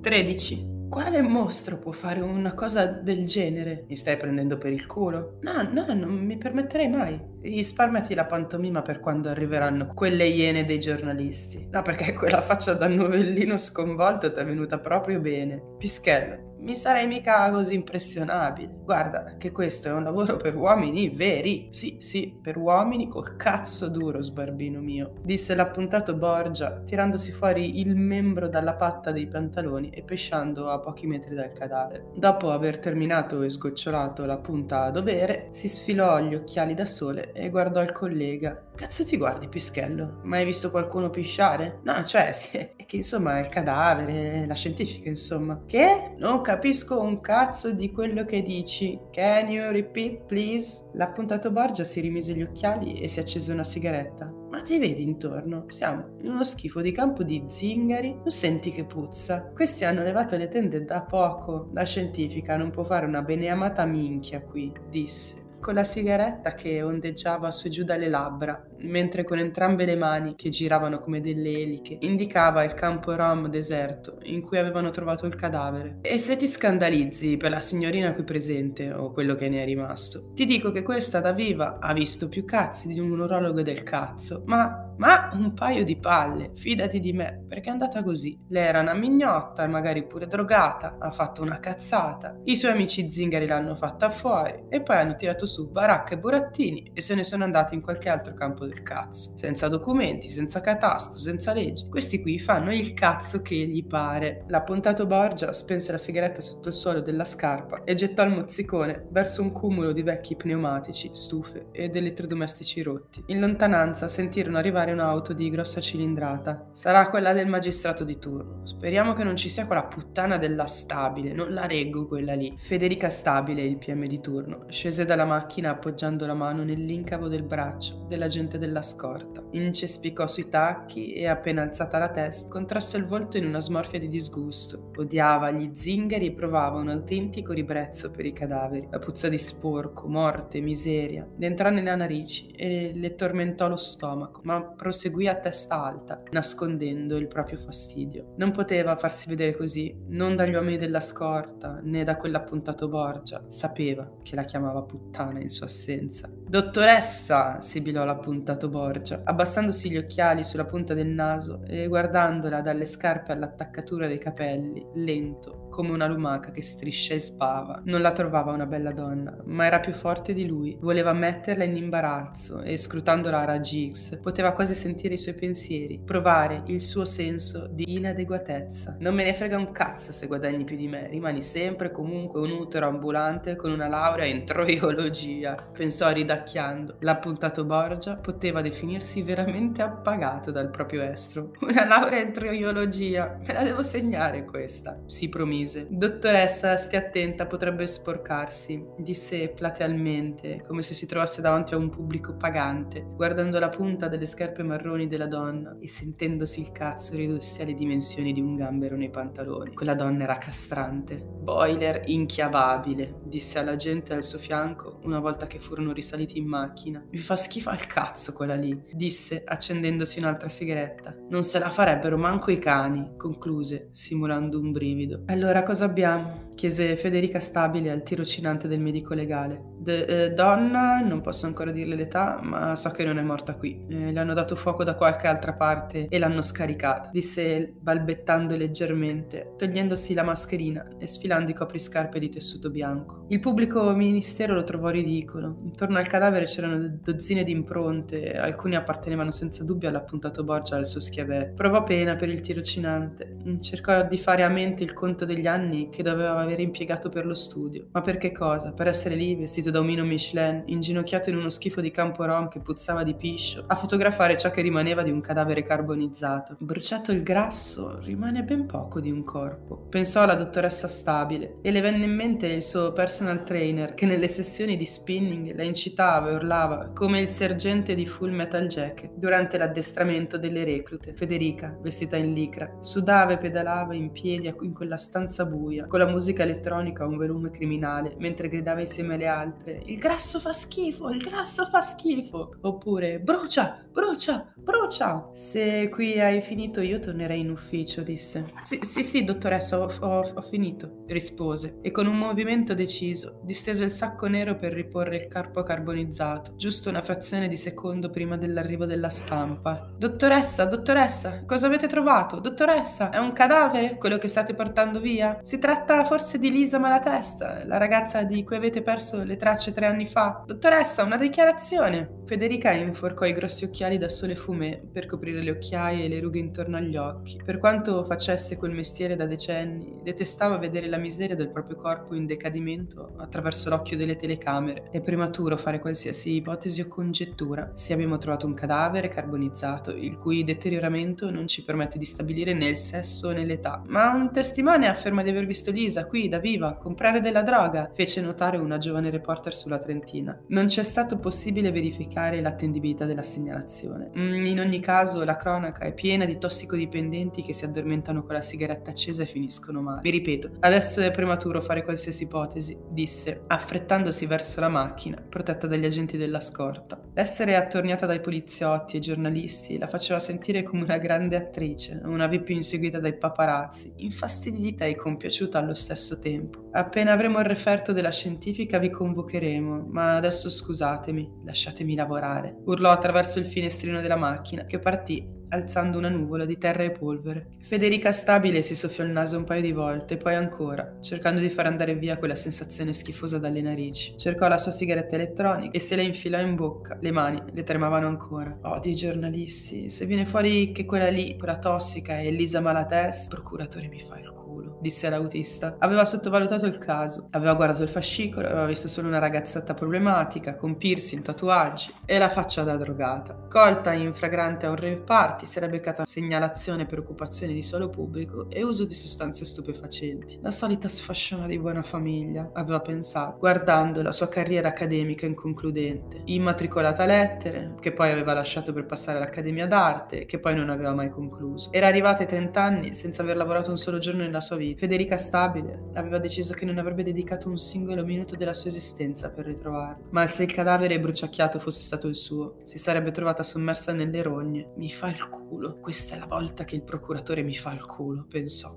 13. Quale mostro può fare una cosa del genere? Mi stai prendendo per il culo? No, no, non mi permetterei mai. Risparmiati la pantomima per quando arriveranno quelle iene dei giornalisti. No, perché quella faccia da novellino sconvolto ti è venuta proprio bene. Pischello, mi sarei mica così impressionabile. Guarda che questo è un lavoro per uomini veri. Sì, sì, per uomini col cazzo duro, sbarbino mio, disse l'appuntato Borgia, tirandosi fuori il membro dalla patta dei pantaloni e pesciando a pochi metri dal cadavere. Dopo aver terminato e sgocciolato la punta a dovere, si sfilò gli occhiali da sole e guardò il collega. Cazzo ti guardi, Pischello? Mai visto qualcuno pisciare? No, cioè, sì, è che insomma è il cadavere, la scientifica, insomma. Che? Non capisco un cazzo di quello che dici. Can you repeat, please? L'appuntato Borgia si rimise gli occhiali e si accese una sigaretta. Ma ti vedi intorno? Siamo in uno schifo di campo di zingari. Non senti che puzza? Questi hanno levato le tende da poco. La scientifica non può fare una beneamata minchia qui, disse con la sigaretta che ondeggiava su e giù dalle labbra, mentre con entrambe le mani, che giravano come delle eliche, indicava il campo rom deserto in cui avevano trovato il cadavere. E se ti scandalizzi per la signorina qui presente, o quello che ne è rimasto, ti dico che questa da viva ha visto più cazzi di un urologo del cazzo, ma ma un paio di palle, fidati di me, perché è andata così. Lei era una mignotta magari pure drogata, ha fatto una cazzata. I suoi amici zingari l'hanno fatta fuori e poi hanno tirato su baracca e burattini e se ne sono andati in qualche altro campo del cazzo. Senza documenti, senza catasto, senza leggi. Questi qui fanno il cazzo che gli pare. L'appuntato Borgia spense la sigaretta sotto il suolo della scarpa e gettò il mozzicone verso un cumulo di vecchi pneumatici, stufe ed elettrodomestici rotti. In lontananza sentirono arrivare trovare un'auto di grossa cilindrata. Sarà quella del magistrato di turno. Speriamo che non ci sia quella puttana della stabile, non la reggo quella lì. Federica Stabile, il PM di turno, scese dalla macchina appoggiando la mano nell'incavo del braccio dell'agente della scorta. Incespicò sui tacchi e appena alzata la testa contrasse il volto in una smorfia di disgusto. Odiava gli zingari e provava un autentico ribrezzo per i cadaveri. La puzza di sporco, morte, miseria le entrò nelle narici e le tormentò lo stomaco, ma proseguì a testa alta, nascondendo il proprio fastidio. Non poteva farsi vedere così, non dagli uomini della scorta, né da quell'appuntato Borgia. Sapeva che la chiamava puttana in sua assenza. Dottoressa, sibilò l'appuntato Borgia, abbassandosi gli occhiali sulla punta del naso e guardandola dalle scarpe all'attaccatura dei capelli, lento, come una lumaca che striscia e spava. Non la trovava una bella donna, ma era più forte di lui. Voleva metterla in imbarazzo e scrutandola a raggi X poteva quasi sentire i suoi pensieri, provare il suo senso di inadeguatezza. Non me ne frega un cazzo se guadagni più di me, rimani sempre comunque un utero ambulante con una laurea in troiologia, pensò ridacchiando. L'appuntato Borgia poteva definirsi veramente appagato dal proprio estro. Una laurea in troiologia, me la devo segnare questa, si promise rise. Dottoressa, stia attenta, potrebbe sporcarsi, disse platealmente, come se si trovasse davanti a un pubblico pagante, guardando la punta delle scarpe marroni della donna e sentendosi il cazzo ridursi alle dimensioni di un gambero nei pantaloni. Quella donna era castrante. Boiler inchiavabile, disse alla gente al suo fianco una volta che furono risaliti in macchina. Mi fa schifo al cazzo quella lì, disse accendendosi un'altra sigaretta. Non se la farebbero manco i cani, concluse, simulando un brivido. Allora allora, cosa abbiamo? chiese Federica Stabile al tirocinante del medico legale. De, eh, donna, non posso ancora dirle l'età, ma so che non è morta qui. Eh, le hanno dato fuoco da qualche altra parte e l'hanno scaricata, disse balbettando leggermente, togliendosi la mascherina e sfilando i copriscarpe di tessuto bianco. Il pubblico ministero lo trovò ridicolo. Intorno al cadavere c'erano dozzine di impronte, alcuni appartenevano senza dubbio all'appuntato Borgia al suo schiavetto. Provò pena per il tirocinante. Cercò di fare a mente il conto degli anni che doveva aver impiegato per lo studio. Ma per che cosa? Per essere lì, vestito da omino Michelin, inginocchiato in uno schifo di campo rom che puzzava di piscio, a fotografare ciò che rimaneva di un cadavere carbonizzato. Bruciato il grasso, rimane ben poco di un corpo. Pensò alla dottoressa Stabile e le venne in mente il suo personal trainer che nelle sessioni di spinning la incitava e urlava come il sergente di Full Metal Jacket durante l'addestramento delle reclute. Federica, vestita in licra, sudava e pedalava in piedi in quella stanza buia, con la musica elettronica a un volume criminale, mentre gridava insieme alle altre inoltre il grasso fa schifo, il grasso fa schifo. Oppure brucia, brucia, brucia. Se qui hai finito io tornerei in ufficio, disse. Sì, sì, sì, dottoressa, ho, ho, ho finito, rispose. E con un movimento deciso distese il sacco nero per riporre il carpo carbonizzato, giusto una frazione di secondo prima dell'arrivo della stampa. Dottoressa, dottoressa, cosa avete trovato? Dottoressa, è un cadavere quello che state portando via? Si tratta forse di Lisa Malatesta, la ragazza di cui avete perso le tracce tre anni fa? Dottoressa, una dichiarazione! Federica inforcò i grossi occhiali da sole fumé per coprire le occhiaie e le rughe intorno agli occhi. Per quanto facesse quel mestiere da decenni, detestava vedere la miseria del proprio corpo in decadimento attraverso l'occhio delle telecamere. È prematuro fare qualsiasi ipotesi o congettura. Se abbiamo trovato un cadavere carbonizzato, il cui deterioramento non ci permette di stabilire né il sesso né l'età. Ma un testimone afferma di aver visto Lisa qui, da viva, comprare della droga, fece notare una giovane reporter sulla Trentina. Non c'è stato possibile verificare l'attendibilità della segnalazione. Mm, in ogni caso, la cronaca è piena di tossicodipendenti che si addormentano con la sigaretta accesa e finiscono male. Vi ripeto, adesso è prematuro fare qualsiasi ipotesi, disse, affrettandosi verso la macchina, protetta dagli agenti della scorta. L'essere attorniata dai poliziotti e giornalisti la faceva sentire come una grande attrice, una VIP inseguita dai paparazzi, infastidita e compiaciuta allo stesso tempo. Appena avremo il referto della scientifica vi convocheremo, ma adesso scusatemi, lasciatemi lavorare. Urlò attraverso il finestrino della macchina, che partì alzando una nuvola di terra e polvere. Federica Stabile si soffiò il naso un paio di volte, poi ancora, cercando di far andare via quella sensazione schifosa dalle narici. Cercò la sua sigaretta elettronica e se la infilò in bocca. Le mani le tremavano ancora. Odio i giornalisti. Se viene fuori che quella lì, quella tossica, è Elisa Malatesta, il procuratore mi fa il culo disse l'autista. Aveva sottovalutato il caso, aveva guardato il fascicolo, aveva visto solo una ragazzetta problematica, con piercing, tatuaggi e la faccia da drogata. Colta in fragrante a un rave party, si era beccata segnalazione per occupazione di suolo pubblico e uso di sostanze stupefacenti. La solita sfasciona di buona famiglia, aveva pensato, guardando la sua carriera accademica inconcludente. Immatricolata a lettere, che poi aveva lasciato per passare all'Accademia d'Arte, che poi non aveva mai concluso. Era arrivata ai 30 anni senza aver lavorato un solo giorno nella sua vita Federica Stabile aveva deciso che non avrebbe dedicato un singolo minuto della sua esistenza per ritrovarlo. Ma se il cadavere bruciacchiato fosse stato il suo, si sarebbe trovata sommersa nelle rogne. Mi fa il culo. Questa è la volta che il procuratore mi fa il culo, pensò.